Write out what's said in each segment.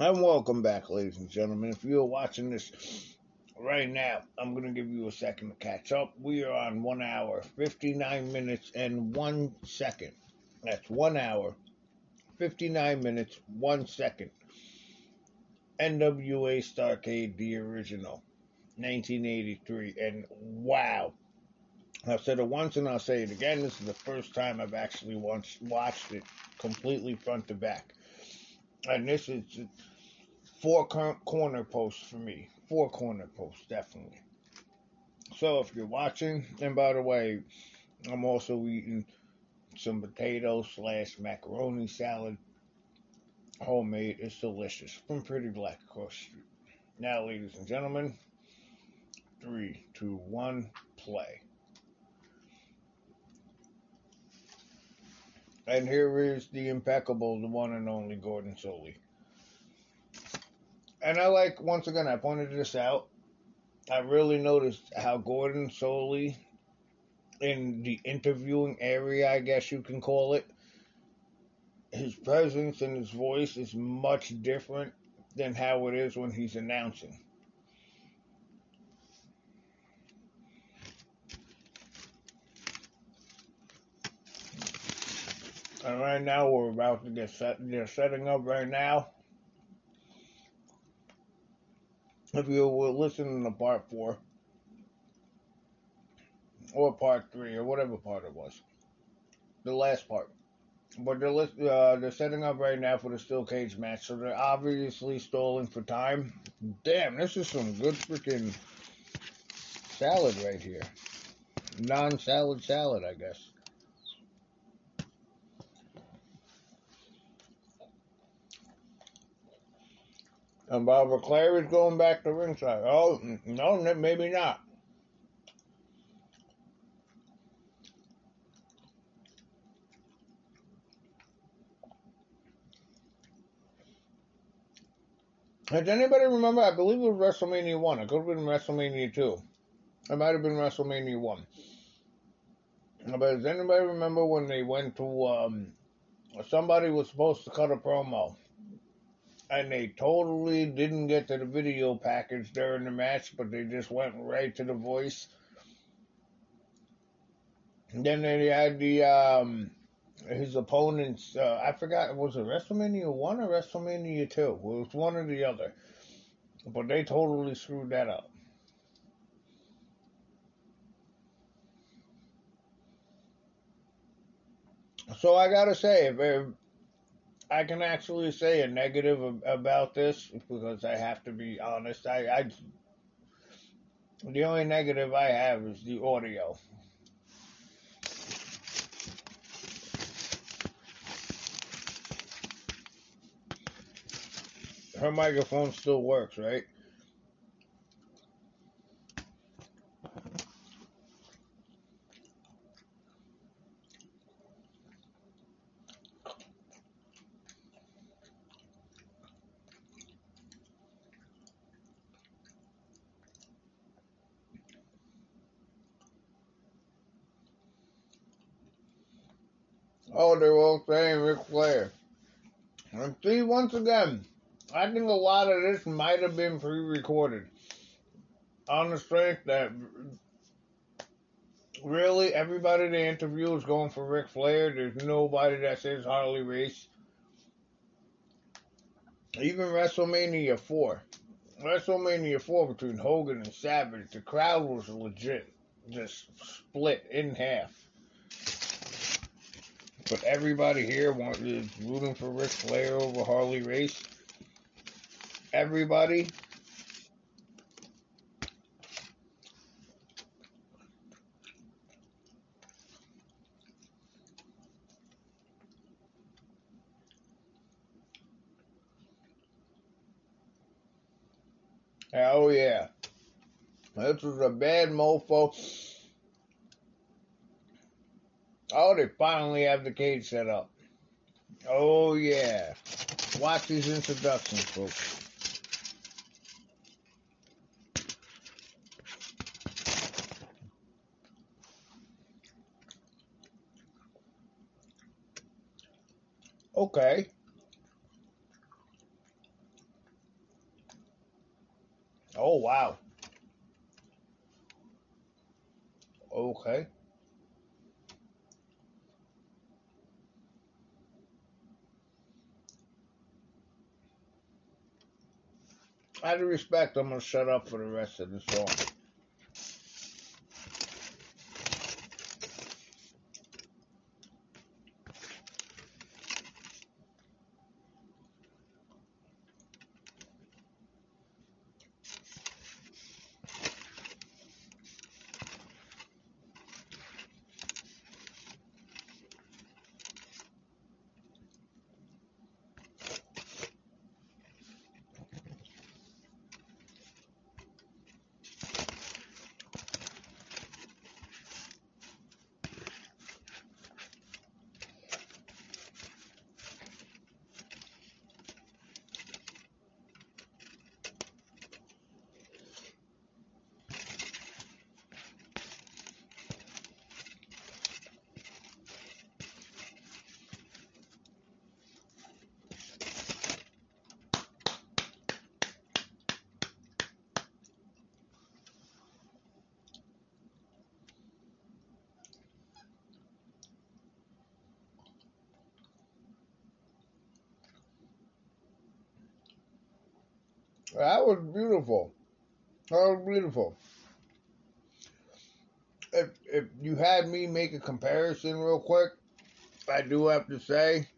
And welcome back, ladies and gentlemen. If you're watching this right now, I'm going to give you a second to catch up. We are on one hour, 59 minutes, and one second. That's one hour, 59 minutes, one second. NWA Starcade, the original, 1983. And wow. I've said it once and I'll say it again. This is the first time I've actually once watched it completely front to back and this is four corner posts for me. Four corner posts, definitely. So if you're watching, and by the way, I'm also eating some potato slash macaroni salad, homemade. It's delicious from Pretty Black across the street. Now, ladies and gentlemen, three, two, one, play. And here is the impeccable, the one and only Gordon Solie. And I like, once again, I pointed this out. I really noticed how Gordon Solie, in the interviewing area, I guess you can call it, his presence and his voice is much different than how it is when he's announcing. And right now we're about to get set. They're setting up right now. If you were listening to part four or part three or whatever part it was, the last part. But they're uh, they're setting up right now for the steel cage match, so they're obviously stalling for time. Damn, this is some good freaking salad right here. Non-salad salad, I guess. And Bob Claire is going back to ringside. Oh, no, maybe not. Does anybody remember? I believe it was WrestleMania 1. It could have been WrestleMania 2. It might have been WrestleMania 1. But does anybody remember when they went to, um, somebody was supposed to cut a promo? And they totally didn't get to the video package during the match, but they just went right to the voice. And then they had the um, his opponents. Uh, I forgot was it WrestleMania one or WrestleMania two? It was one or the other, but they totally screwed that up. So I gotta say, if, I can actually say a negative about this because I have to be honest. I, I the only negative I have is the audio. Her microphone still works, right? Oh, they're all Flair. And see, once again, I think a lot of this might have been pre-recorded. On the strength that really everybody they interview is going for Ric Flair. There's nobody that says Harley Race. Even WrestleMania 4. WrestleMania 4 between Hogan and Savage, the crowd was legit. Just split in half. But everybody here is rooting for Ric Flair over Harley Race. Everybody. Oh yeah. This was a bad mofo. Oh, they finally have the cage set up. Oh, yeah. Watch these introductions, folks. Okay. Oh wow. Okay. Out of respect, I'm gonna shut up for the rest of the song. That was beautiful. That was beautiful. If if you had me make a comparison real quick, I do have to say,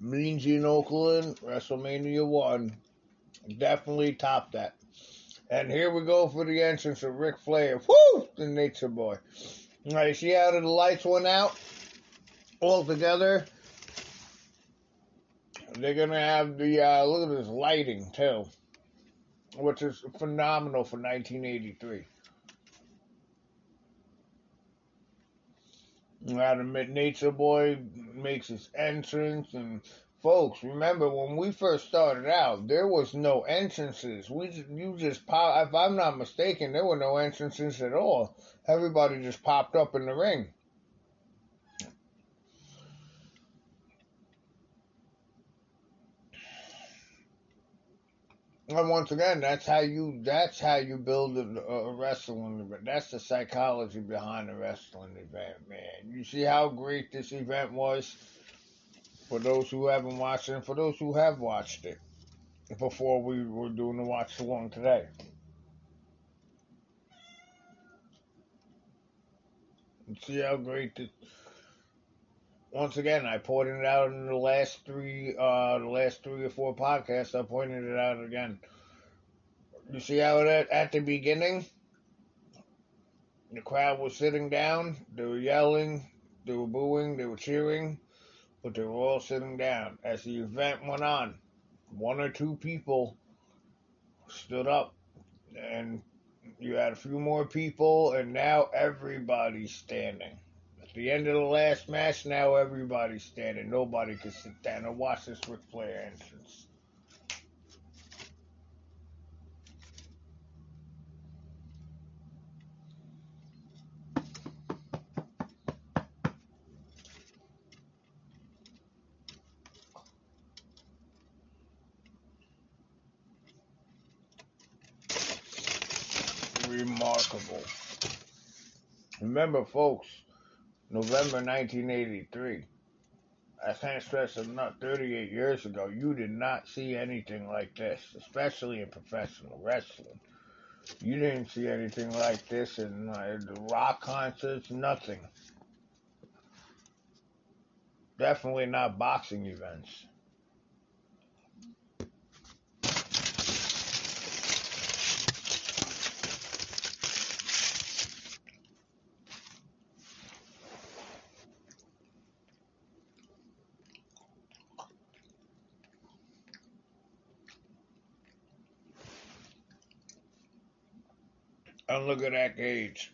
Mean Gene Okerlund, WrestleMania one, definitely topped that. And here we go for the entrance of Ric Flair. Woo! The Nature Boy. All right, see how the lights went out all together? They're gonna have the uh, look at this lighting too which is phenomenal for 1983. Now the Nature Boy makes his entrance, and folks, remember when we first started out, there was no entrances. We you just pop. If I'm not mistaken, there were no entrances at all. Everybody just popped up in the ring. And once again, that's how you that's how you build a, a wrestling event. That's the psychology behind a wrestling event, man. You see how great this event was for those who haven't watched it, and for those who have watched it before we were doing the watch along today. See how great this once again, I pointed it out in the last three, uh, the last three or four podcasts. I pointed it out again. You see how at, at the beginning, the crowd was sitting down. They were yelling, they were booing, they were cheering, but they were all sitting down. As the event went on, one or two people stood up, and you had a few more people, and now everybody's standing the end of the last match, now everybody's standing. Nobody can sit down and watch this Ric Flair entrance. Remarkable. Remember, folks, November 1983. I can't stress enough, 38 years ago, you did not see anything like this, especially in professional wrestling. You didn't see anything like this in uh, the rock concerts, nothing. Definitely not boxing events. And look at that cage.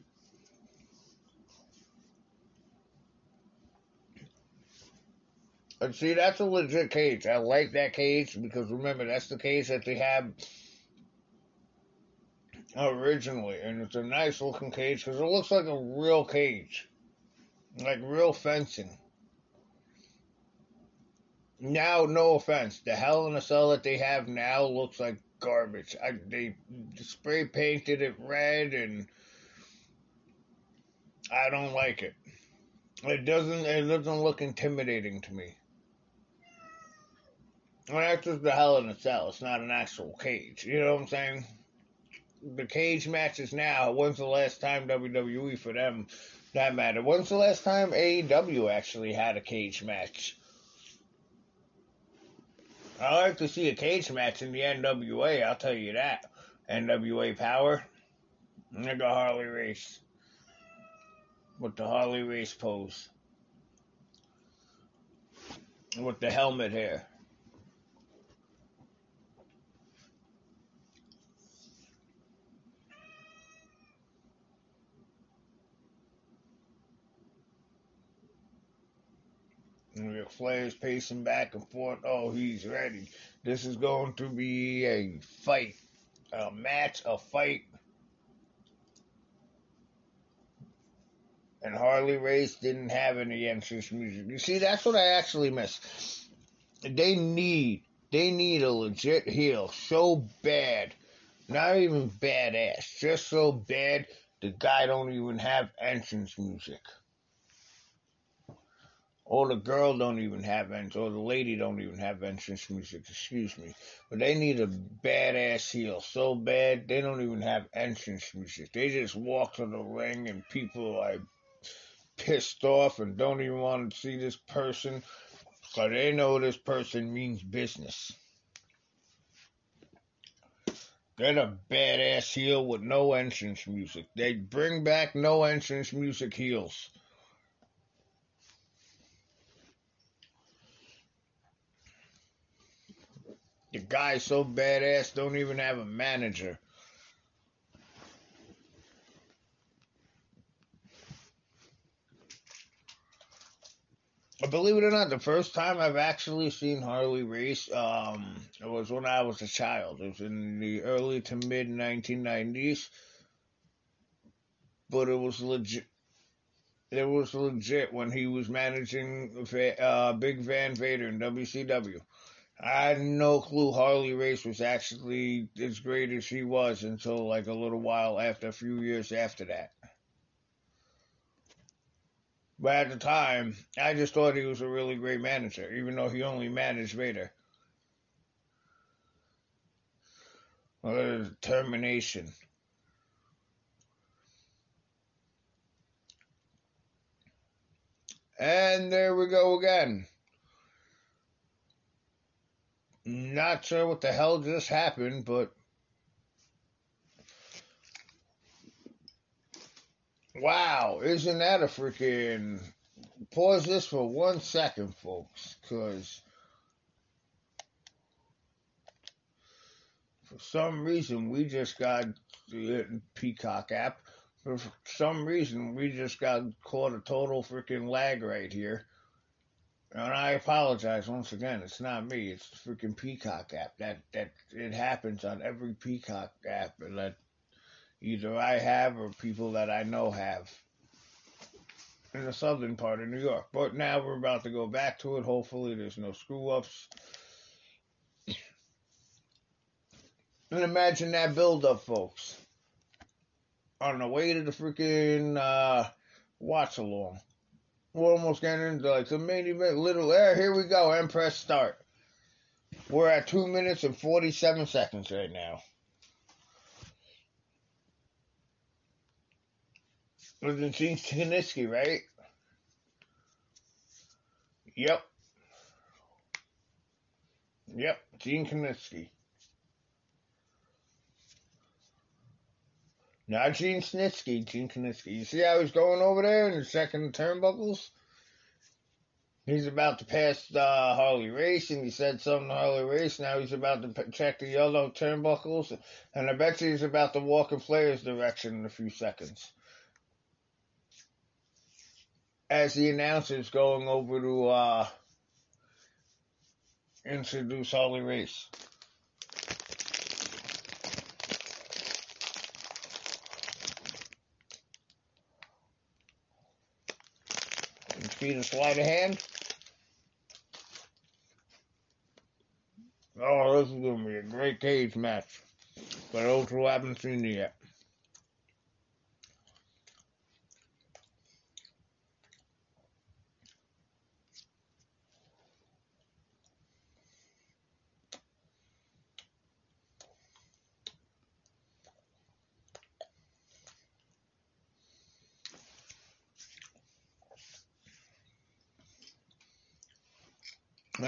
And see, that's a legit cage. I like that cage because remember, that's the cage that they had originally. And it's a nice looking cage because it looks like a real cage. Like real fencing. Now, no offense, the Hell in a Cell that they have now looks like garbage. I, they spray painted it red, and I don't like it. It doesn't. It doesn't look intimidating to me. Well, that's just the hell in a cell. It's not an actual cage. You know what I'm saying? The cage matches now. When's the last time WWE for them? That matter. When's the last time AEW actually had a cage match? I like to see a cage match in the NWA. I'll tell you that. NWA Power. Nigga Harley Race. With the Harley Race pose. With the helmet hair. And Ric Flair's pacing back and forth. Oh, he's ready. This is going to be a fight, a match, a fight. And Harley Race didn't have any entrance music. You see, that's what I actually miss. They need, they need a legit heel so bad, not even badass, just so bad the guy don't even have entrance music or the girl don't even have entrance, or the lady don't even have entrance music, excuse me. But they need a badass heel so bad they don't even have entrance music. They just walk to the ring and people are like pissed off and don't even want to see this person because they know this person means business. They're a badass heel with no entrance music. They bring back no entrance music heels. Guy's so badass, don't even have a manager. Believe it or not, the first time I've actually seen Harley Race, um, it was when I was a child. It was in the early to mid 1990s, but it was legit. It was legit when he was managing uh, Big Van Vader in WCW. I had no clue Harley Race was actually as great as she was until like a little while after, a few years after that. But at the time, I just thought he was a really great manager, even though he only managed Vader. Well, determination. And there we go again. Not sure what the hell just happened, but wow, isn't that a freaking pause this for one second, folks, because for some reason we just got the Peacock app. For some reason we just got caught a total freaking lag right here. And I apologize once again. It's not me. It's the freaking Peacock app. That that it happens on every Peacock app that either I have or people that I know have in the southern part of New York. But now we're about to go back to it. Hopefully, there's no screw ups. And imagine that build up, folks. On the way to the freaking uh, watch along. We're almost getting into like the main event. Little air. Here we go. And press start. We're at two minutes and forty-seven seconds right now. Was it Gene Kiniski, right? Yep. Yep, Gene Kiniski. Not Gene Snitsky, Gene Kiniski. You see how he's going over there in the second turnbuckles? He's about to pass uh, Harley Race, and he said something to Harley Race. Now he's about to p- check the yellow turnbuckles, and I bet you he's about to walk in Flair's direction in a few seconds. As the announcer's going over to uh, introduce Harley Race. See the sleight of hand? Oh, this is gonna be a great cage match. For those who haven't seen it yet.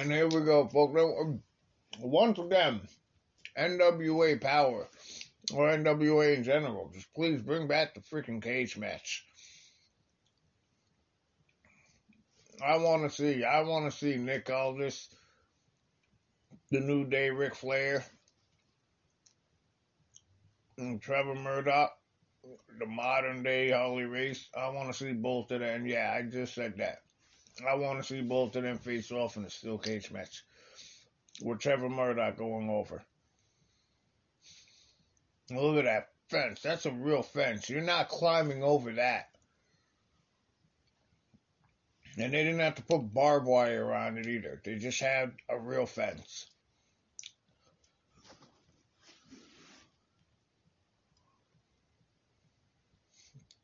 And here we go, folks. Uh, once again, NWA Power, or NWA in general, just please bring back the freaking cage match. I want to see, I want to see Nick Aldis, the New Day Ric Flair, and Trevor Murdoch, the modern day Harley Race. I want to see both of them. Yeah, I just said that. I want to see both of them face off in a steel cage match with Trevor Murdoch going over. Look at that fence. That's a real fence. You're not climbing over that. And they didn't have to put barbed wire around it either. They just had a real fence.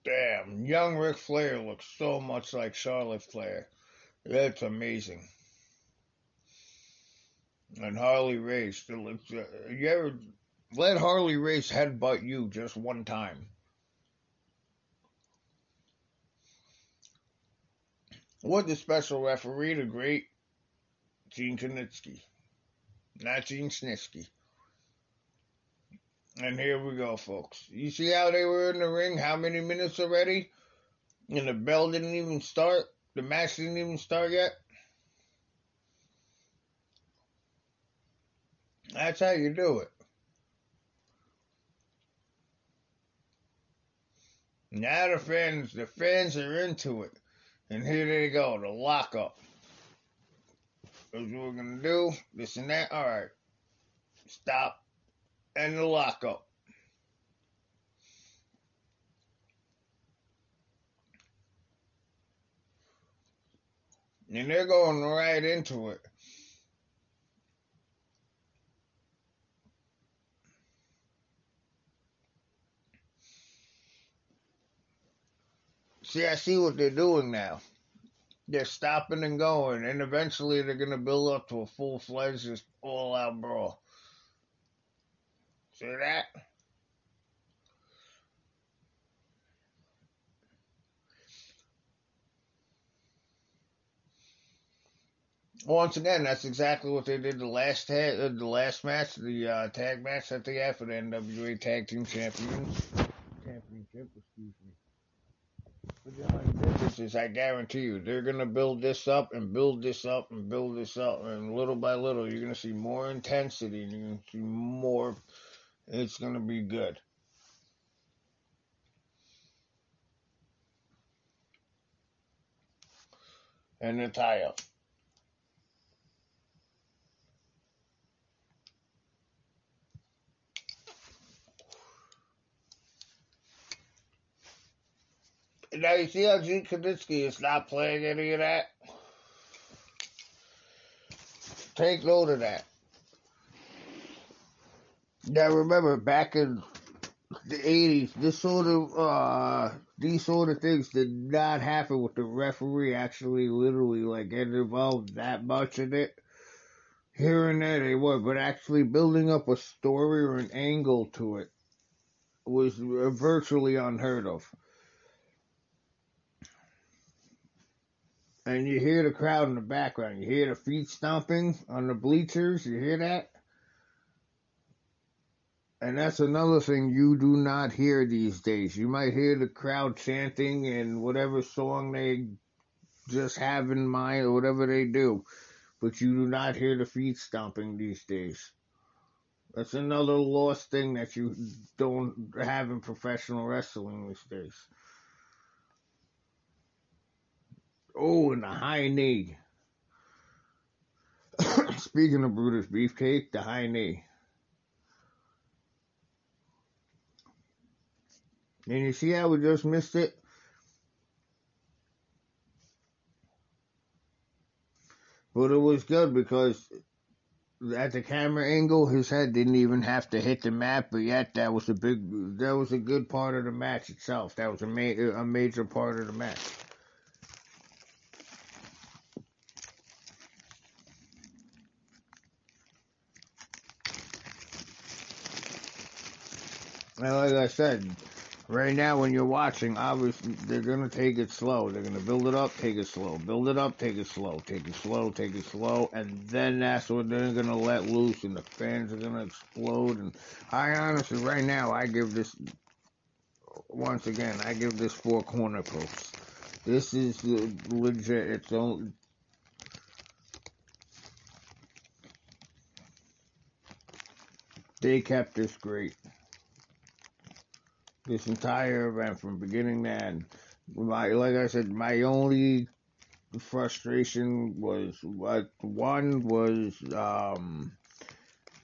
Damn, young Ric Flair looks so much like Charlotte Flair. That's amazing. And Harley Race, uh, you ever let Harley Race headbutt you just one time? What the special referee, the great Gene Kiniski, not Gene Snitsky. And here we go, folks. You see how they were in the ring? How many minutes already? And the bell didn't even start? The match didn't even start yet? That's how you do it. Now the fans, the fans are into it. And here they go, the lockup. That's what we're gonna do. This and that. Alright. Stop. And the lockup. And they're going right into it. See, I see what they're doing now. They're stopping and going, and eventually they're going to build up to a full fledged, all out brawl. See that? Once again, that's exactly what they did the last tag, uh, the last match, the uh, tag match that they had for the NWA Tag Team Champions Championship. Excuse me. Difference is, I guarantee you, they're gonna build this up and build this up and build this up, and little by little, you're gonna see more intensity, and you're gonna see more. It's gonna be good. And the tie up. Now you see how Gene Kiniski is not playing any of that? Take note of that. Now remember, back in the 80s, this sort of, uh, these sort of things did not happen with the referee actually literally like getting involved that much in it. Here and there they were, but actually building up a story or an angle to it was virtually unheard of. And you hear the crowd in the background. You hear the feet stomping on the bleachers. You hear that? And that's another thing you do not hear these days. You might hear the crowd chanting and whatever song they just have in mind or whatever they do, but you do not hear the feet stomping these days. That's another lost thing that you don't have in professional wrestling these days. Oh, and the high knee. Speaking of Brutus Beefcake, the high knee. And you see how we just missed it? But it was good because at the camera angle, his head didn't even have to hit the mat, but yet that was a big, that was a good part of the match itself. That was a, ma- a major part of the match. And like I said, right now when you're watching, obviously they're gonna take it slow. They're gonna build it up, take it slow, build it up, take it slow, take it slow, take it slow, and then that's when they're gonna let loose, and the fans are gonna explode. And I honestly, right now, I give this once again, I give this four corner posts. This is legit. It's only. They kept this great this entire event from beginning to end. My, like I said, my only frustration was what one was um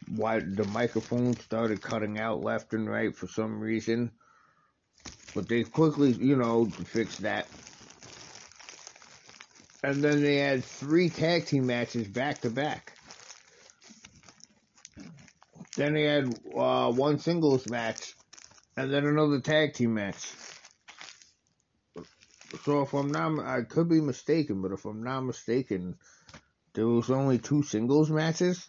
why the microphone started cutting out left and right for some reason. But they quickly, you know, fixed that. And then they had three tag team matches back to back. Then they had uh, one singles match and then another tag team match. So if I'm not, I could be mistaken, but if I'm not mistaken, there was only two singles matches.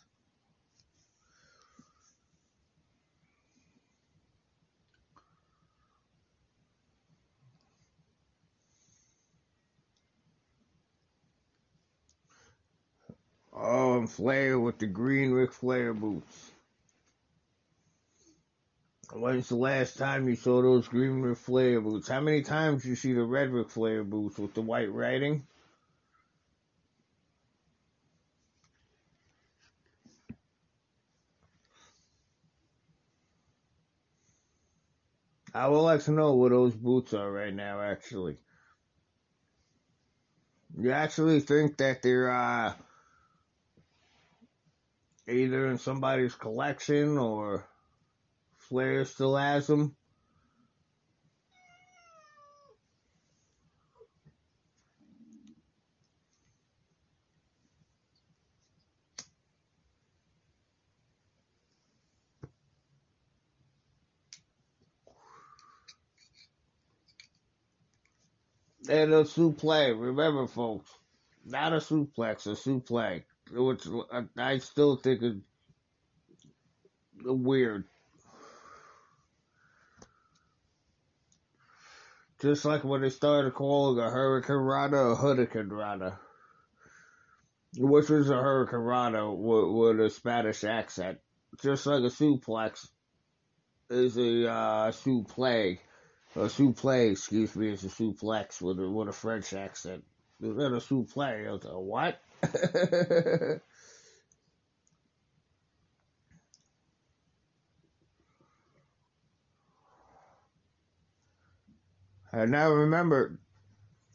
Oh, and Flair with the green Ric Flair boots. When's the last time you saw those green Ric Flair boots? How many times you see the red Ric Flair boots with the white writing? I would like to know where those boots are right now, actually. You actually think that they're uh, either in somebody's collection or Flair still has them. And a suplex, remember folks, not a suplex, a suplex, which I still think is weird. Just like when they started calling a Hurricane Rana a Hurricane Rana. Which was a hurricanrana with, with a Spanish accent. Just like a suplex is a uh, suplex. A suplex, excuse me, is a suplex with a, with a French accent. Is that a suplex? A what? And now remember,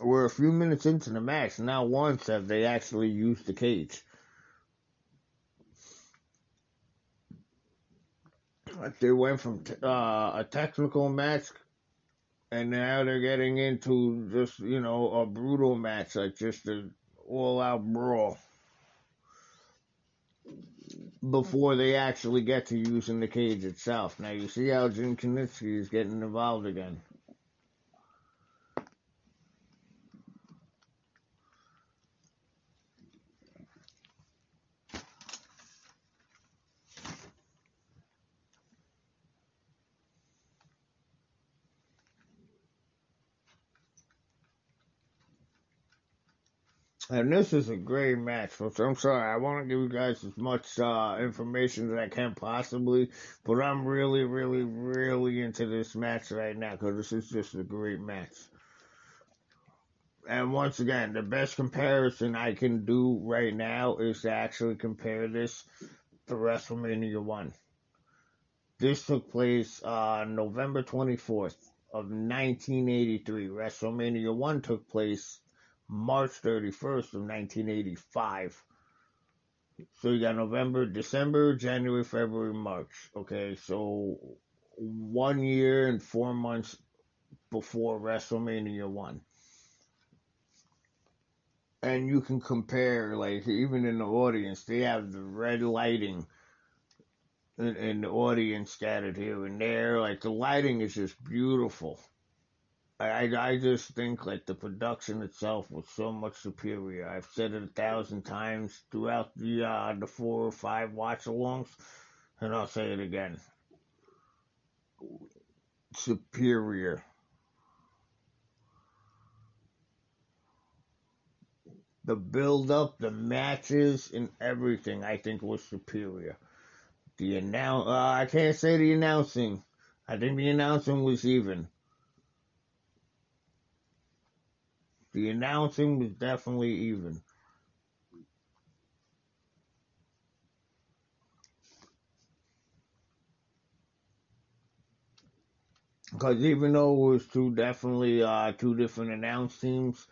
we're a few minutes into the match. Now once have they actually used the cage. They went from uh, a technical match, and now they're getting into just you know a brutal match, like just an all-out brawl. Before they actually get to using the cage itself. Now you see how Jim Kiniski is getting involved again. And this is a great match, folks. I'm sorry, I want to give you guys as much uh, information as I can possibly, but I'm really, really, really into this match right now because this is just a great match. And once again, the best comparison I can do right now is to actually compare this to WrestleMania 1. This took place on uh, November 24th of 1983. WrestleMania 1 took place March 31st of 1985. So you got November, December, January, February, March. Okay, so one year and four months before WrestleMania 1. and you can compare, like even in the audience, they have the red lighting in, in the audience scattered here and there. Like the lighting is just beautiful. I, I just think like the production itself was so much superior. I've said it a thousand times throughout the uh, the four or five watch alongs, and I'll say it again. Superior. The build up, the matches, and everything I think was superior. The announce, uh, I can't say the announcing. I think the announcing was even. The announcing was definitely even. Because even though it was two definitely uh, two different announce teams,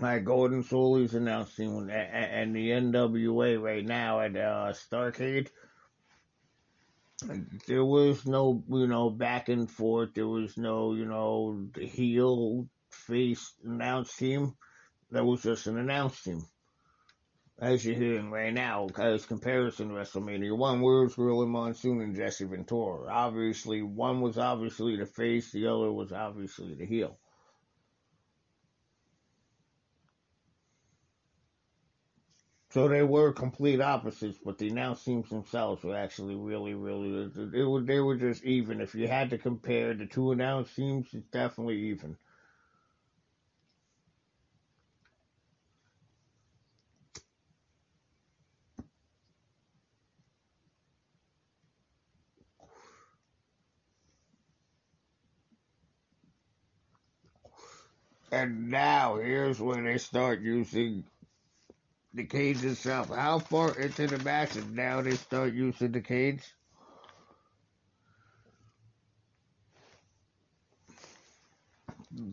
like Gordon Solie's announce team and, and the NWA right now at uh, Starcade, there was no you know back and forth. There was no you know heel face announced team. That was just an announce team. As you're hearing right now, as comparison WrestleMania 1, where was Gorilla Monsoon and Jesse Ventura? Obviously, one was obviously the face, the other was obviously the heel. So they were complete opposites, but the announce teams themselves were actually really, really, they were, they were just even. If you had to compare the two announce teams, it's definitely even. And now here's where they start using the cage itself. How far into the match and now they start using the cage?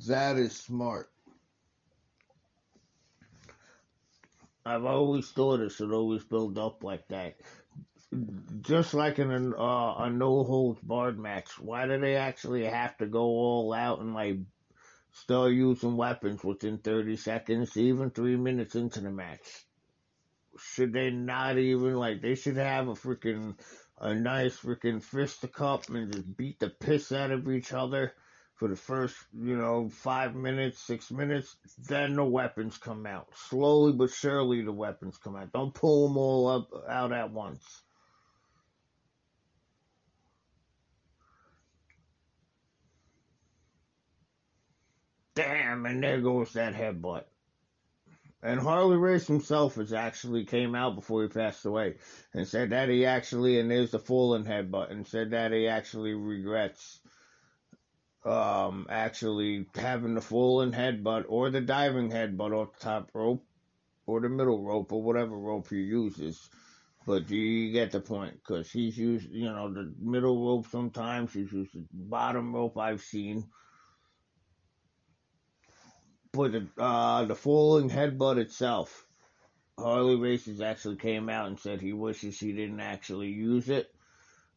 That is smart. I've always thought it should always build up like that. Just like in a, uh, a no holds barred match, why do they actually have to go all out and like start using weapons within 30 seconds, even three minutes into the match? should they not even like they should have a freaking a nice freaking fisticuff and just beat the piss out of each other for the first, you know, five minutes, six minutes, then the weapons come out. Slowly but surely the weapons come out. Don't pull them all up out at once. Damn, and there goes that headbutt. And Harley Race himself has actually came out before he passed away and said that he actually, and there's the fallen headbutt, and said that he actually regrets um, actually having the fallen headbutt or the diving headbutt off the top rope or the middle rope or whatever rope he uses. But you get the point, because he's used, you know, the middle rope sometimes, he's used the bottom rope I've seen but the, uh, the falling headbutt itself, Harley Races actually came out and said he wishes he didn't actually use it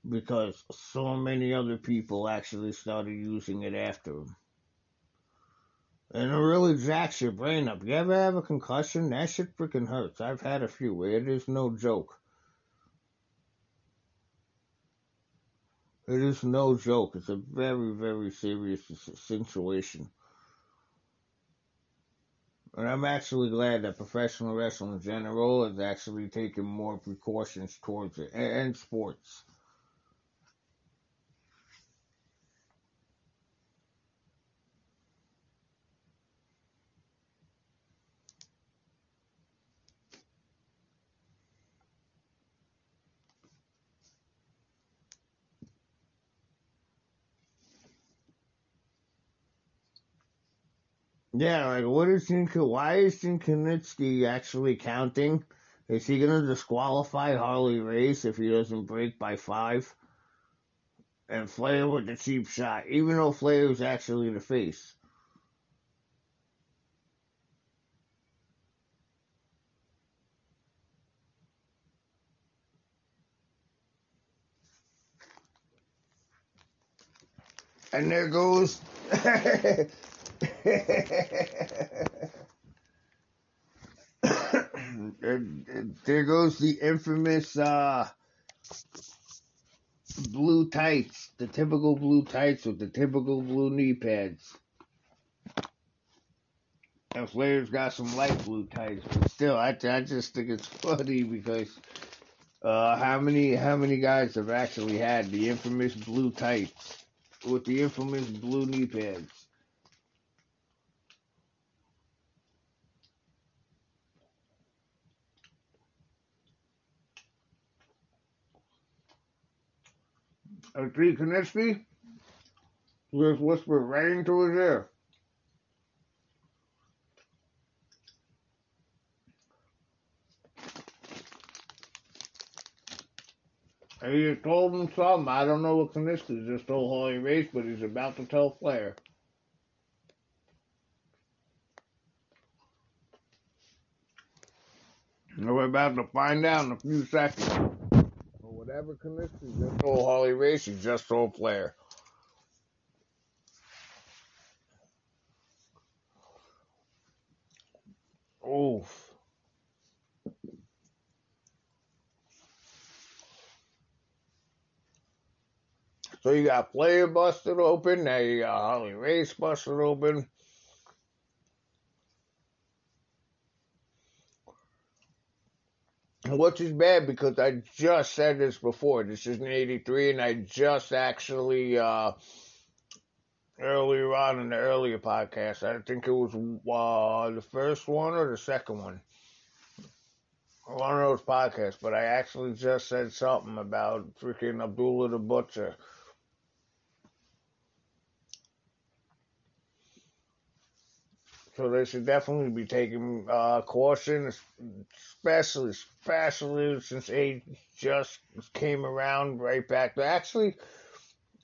because so many other people actually started using it after him. And it really jacks your brain up. You ever have a concussion? That shit freaking hurts. I've had a few. It is no joke. It is no joke. It's a very, very serious situation. And I'm actually glad that professional wrestling in general is actually taking more precautions towards it and, and sports. Yeah, like what is Shinka? Why is Gene Kiniski actually counting? Is he gonna disqualify Harley Race if he doesn't break by five? And Flair with the cheap shot, even though Flair is actually in the face. And there goes There goes the infamous uh, blue tights, the typical blue tights with the typical blue knee pads. And Flair's got some light blue tights, but still, I, I just think it's funny because uh, how many how many guys have actually had the infamous blue tights with the infamous blue knee pads? A three Kiniski? Just whispered right into his ear. He just told him something. I don't know what Kiniski just told Harley Race, but he's about to tell Flair. And we're about to find out in a few seconds. Whatever Kiniski just told Harley Race, he just told Flair. Oof. So you got Flair busted open, now you got Harley Race busted open. Which is bad because I just said this before. This is an 83, and I just actually, uh, earlier on in the earlier podcast, I think it was uh, the first one or the second one. One of those podcasts, but I actually just said something about freaking Abdullah the Butcher. So they should definitely be taking uh, caution, especially, especially since age just came around right back. Actually,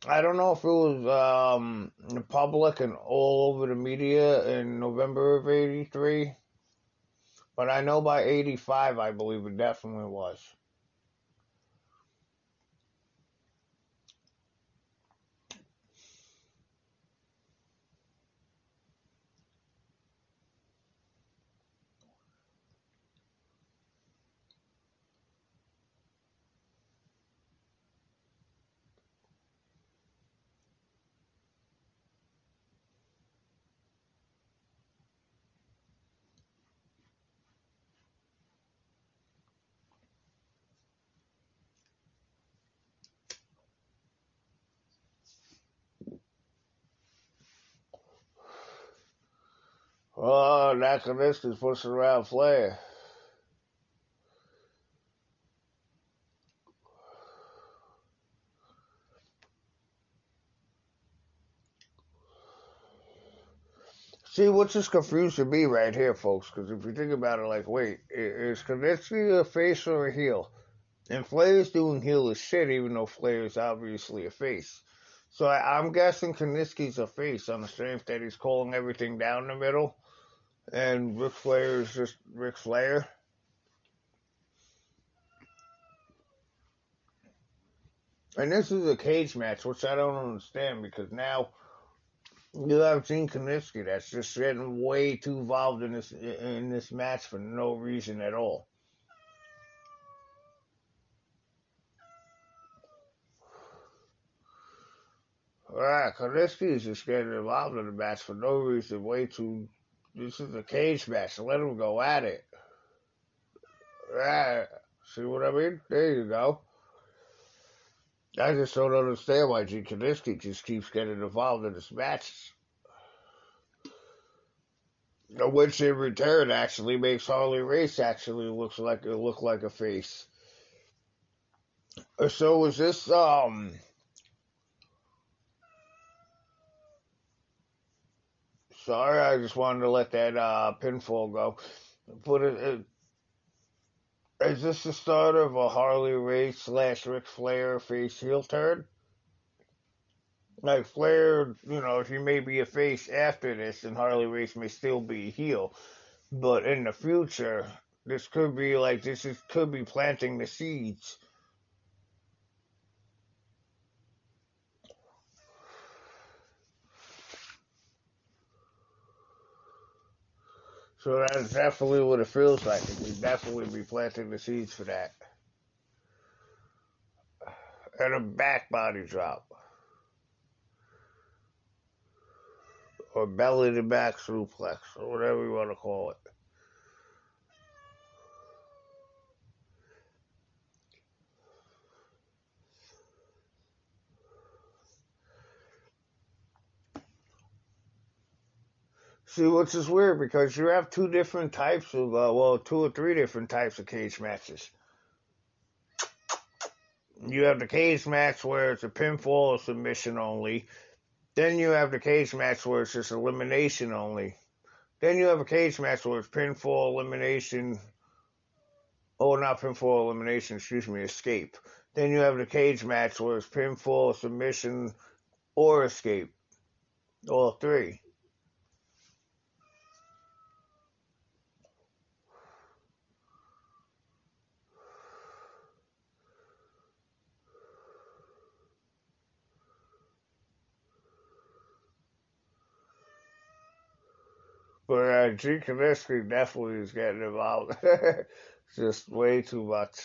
I don't know if it was um, the public and all over the media in November of '83, but I know by '85, I believe it definitely was. Nakaniski's pushing around Flair. See, what's just confusing me right here, folks, because if you think about it, like, wait, is Kiniski a face or a heel? And Flair's doing heel as shit, even though Flair is obviously a face. So I, am guessing Kiniski's a face on the strength that he's calling everything down the middle and Ric Flair is just Ric Flair. And this is a cage match, which I don't understand because now you have Gene Kiniski that's just getting way too involved in this in this match for no reason at all. Alright, Kiniski is just getting involved in the match for no reason, way too this is a cage match. Let them go at it. See what I mean? There you go. I just don't understand why Gene Kiniski just keeps getting involved in this match. Which in return actually makes Harley Race actually looks like it look like a face. So was this um Sorry, I just wanted to let that uh, pinfall go. But it, it, is this the start of a Harley Race slash Ric Flair face heel turn? Like Flair, you know, he may be a face after this, and Harley Race may still be a heel. But in the future, this could be like this is could be planting the seeds So that's definitely what it feels like. We definitely be planting the seeds for that. And a back body drop. Or belly to back suplex, or whatever you want to call it. See, which is weird because you have two different types of, uh, well, two or three different types of cage matches. You have the cage match where it's a pinfall or submission only. Then you have the cage match where it's just elimination only. Then you have a cage match where it's pinfall, elimination, oh, not pinfall, elimination, excuse me, escape. Then you have the cage match where it's pinfall, submission, or escape. All three. But uh, G. Kiniski definitely is getting involved. Just way too much.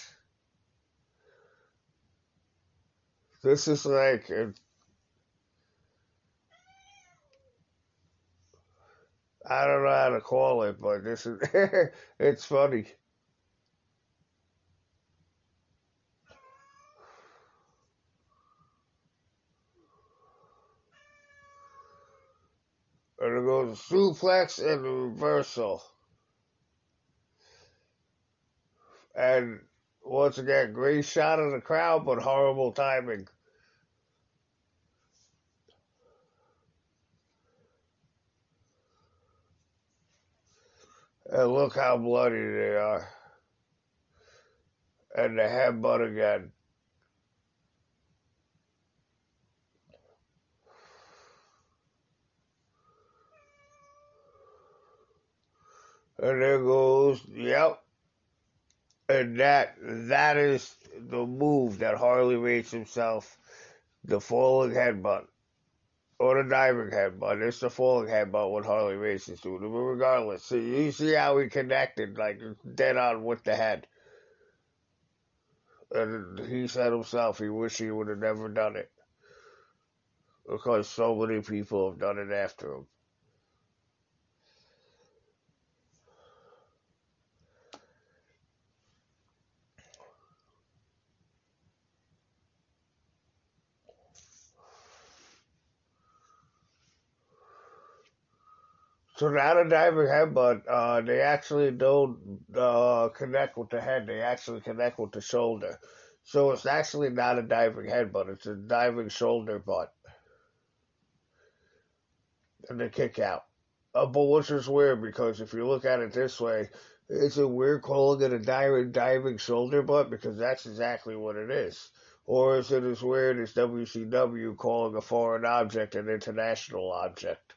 This is like a, I don't know how to call it, but this is it's funny. And it goes suplex and reversal. And once again, great shot of the crowd, but horrible timing. And look how bloody they are. And the headbutt again. And there goes, yep. And that that is the move that Harley Race himself, the falling headbutt. Or the diving headbutt. It's the falling headbutt what Harley races to. But regardless, so you see how he connected, like dead on with the head. And he said himself he wished he would have never done it. Because so many people have done it after him. So now the diving headbutt, uh, they actually don't uh, connect with the head. They actually connect with the shoulder. So it's actually not a diving headbutt. It's a diving shoulder butt. And the kick out. Uh, but which is weird because if you look at it this way, it's a weird calling it a diving, diving shoulder butt because that's exactly what it is. Or is it as weird as WCW calling a foreign object an international object?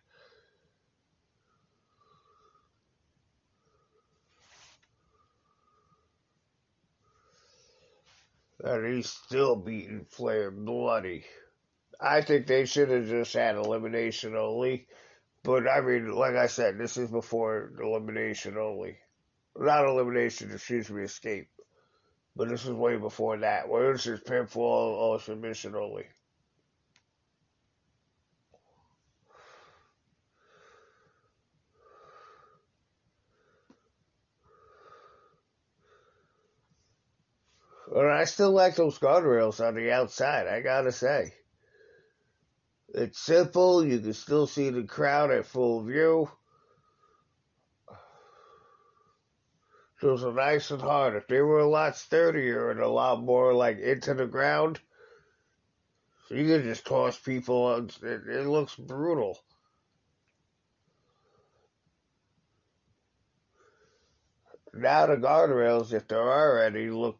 And he's still beating Flair bloody. I think they should have just had elimination only. But I mean, like I said, this is before elimination only. Not elimination, excuse me, escape. But this is way before that, where it's just pinfall or submission only. But I still like those guardrails on the outside, I gotta say. It's simple, you can still see the crowd at full view. Those are nice and hard. If they were a lot sturdier and a lot more like into the ground, you can just toss people. It, it looks brutal. Now the guardrails, if there are any, look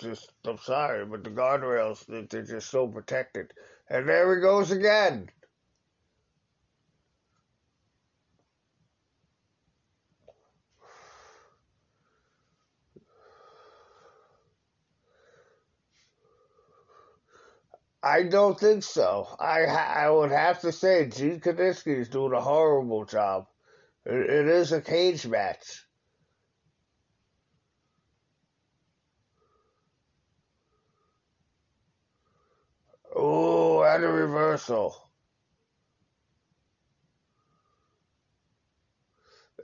just, I'm sorry, but the guardrails, they're just so protected. And there he goes again. I don't think so. I I would have to say Gene Kiniski is doing a horrible job. It, it is a cage match. A reversal.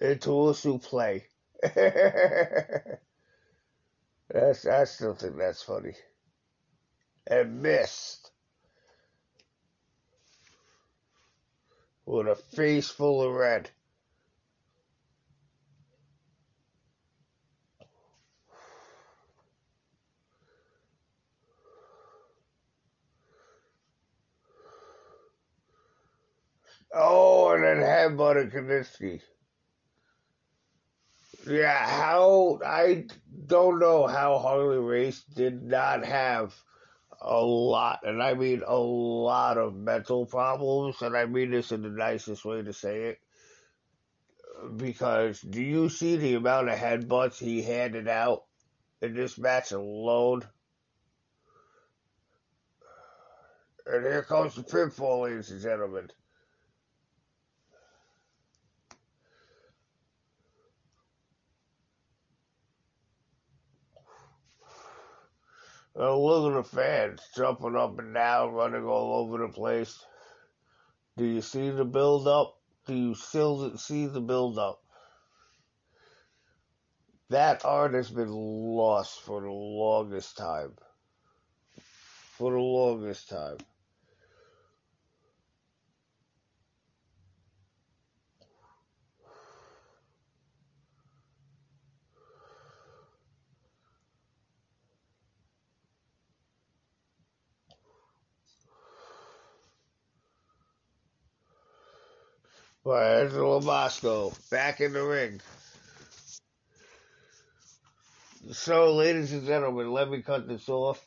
Into a play. that's I still think that's funny. And missed. With a face full of red. Oh, and then headbutted Kiniski. Yeah, how I don't know how Harley Race did not have a lot, and I mean a lot of mental problems, and I mean this in the nicest way to say it. Because do you see the amount of headbutts he handed out in this match alone? And here comes the pinfall, ladies and gentlemen. Oh, look at the fans jumping up and down, running all over the place. Do you see the build up? Do you still see the build up? That art has been lost for the longest time. For the longest time. But Angelo Mosca back in the ring. So, ladies and gentlemen, let me cut this off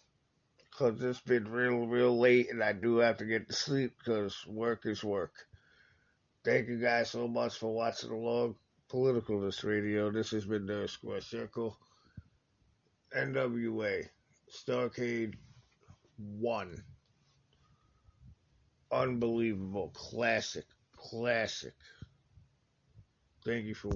because it's been real, real late and I do have to get to sleep because work is work. Thank you guys so much for watching along. Politicalness Radio. This has been the Square Circle. NWA. Starcade 1. Unbelievable. Classic. Classic. Thank you for